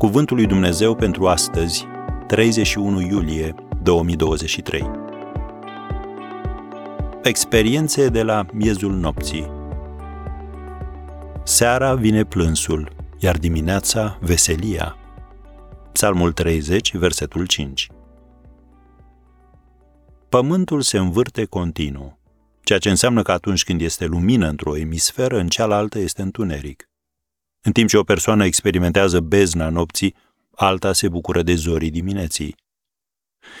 Cuvântul lui Dumnezeu pentru astăzi, 31 iulie 2023. Experiențe de la miezul nopții. Seara vine plânsul, iar dimineața veselia. Psalmul 30, versetul 5. Pământul se învârte continuu, ceea ce înseamnă că atunci când este lumină într-o emisferă, în cealaltă este întuneric. În timp ce o persoană experimentează bezna nopții, alta se bucură de zorii dimineții.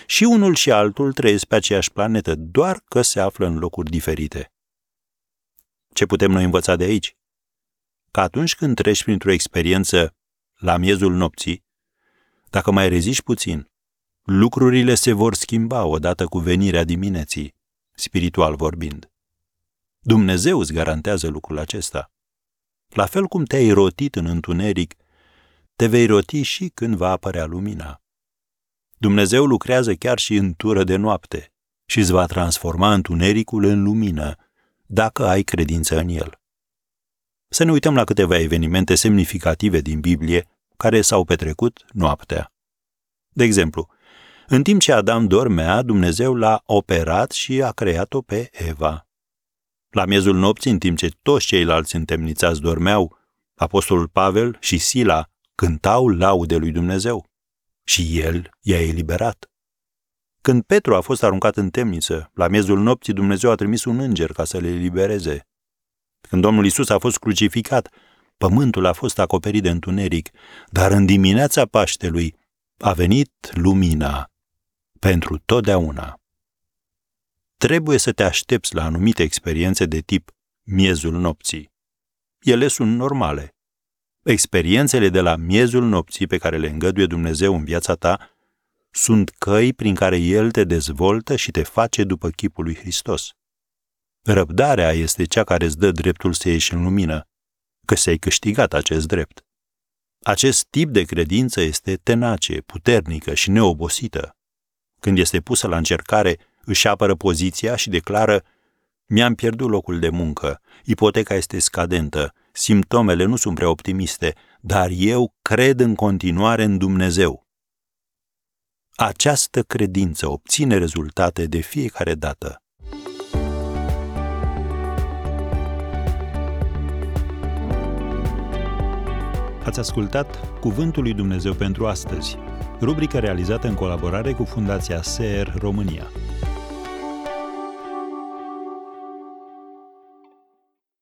Și unul și altul trăiesc pe aceeași planetă, doar că se află în locuri diferite. Ce putem noi învăța de aici? Că atunci când treci printr-o experiență la miezul nopții, dacă mai reziști puțin, lucrurile se vor schimba odată cu venirea dimineții, spiritual vorbind. Dumnezeu îți garantează lucrul acesta. La fel cum te-ai rotit în întuneric, te vei roti și când va apărea lumina. Dumnezeu lucrează chiar și în tură de noapte și îți va transforma întunericul în lumină, dacă ai credință în el. Să ne uităm la câteva evenimente semnificative din Biblie care s-au petrecut noaptea. De exemplu, în timp ce Adam dormea, Dumnezeu l-a operat și a creat-o pe Eva. La miezul nopții, în timp ce toți ceilalți întemnițați dormeau, apostolul Pavel și Sila cântau laude lui Dumnezeu. Și el i-a eliberat. Când Petru a fost aruncat în temniță, la miezul nopții Dumnezeu a trimis un înger ca să le elibereze. Când Domnul Isus a fost crucificat, pământul a fost acoperit de întuneric, dar în dimineața Paștelui a venit lumina pentru totdeauna trebuie să te aștepți la anumite experiențe de tip miezul nopții. Ele sunt normale. Experiențele de la miezul nopții pe care le îngăduie Dumnezeu în viața ta sunt căi prin care El te dezvoltă și te face după chipul lui Hristos. Răbdarea este cea care îți dă dreptul să ieși în lumină, că ți-ai câștigat acest drept. Acest tip de credință este tenace, puternică și neobosită. Când este pusă la încercare, își apără poziția și declară mi-am pierdut locul de muncă, ipoteca este scadentă, simptomele nu sunt prea optimiste, dar eu cred în continuare în Dumnezeu. Această credință obține rezultate de fiecare dată. Ați ascultat Cuvântul lui Dumnezeu pentru astăzi, rubrica realizată în colaborare cu Fundația SER România.